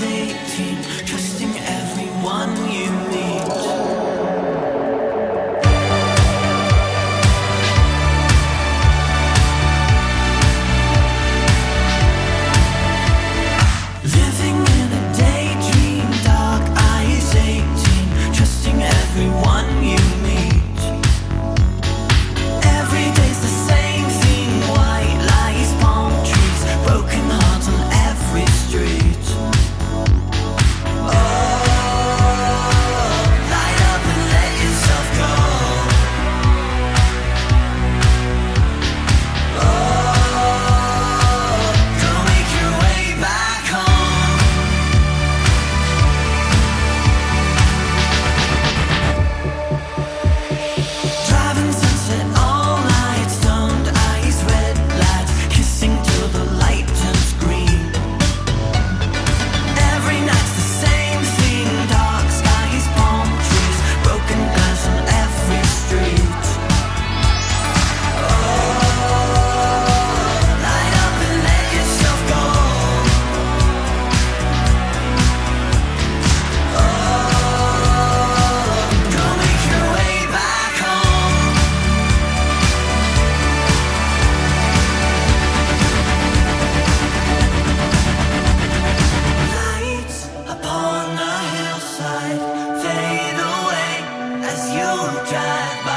18 you drive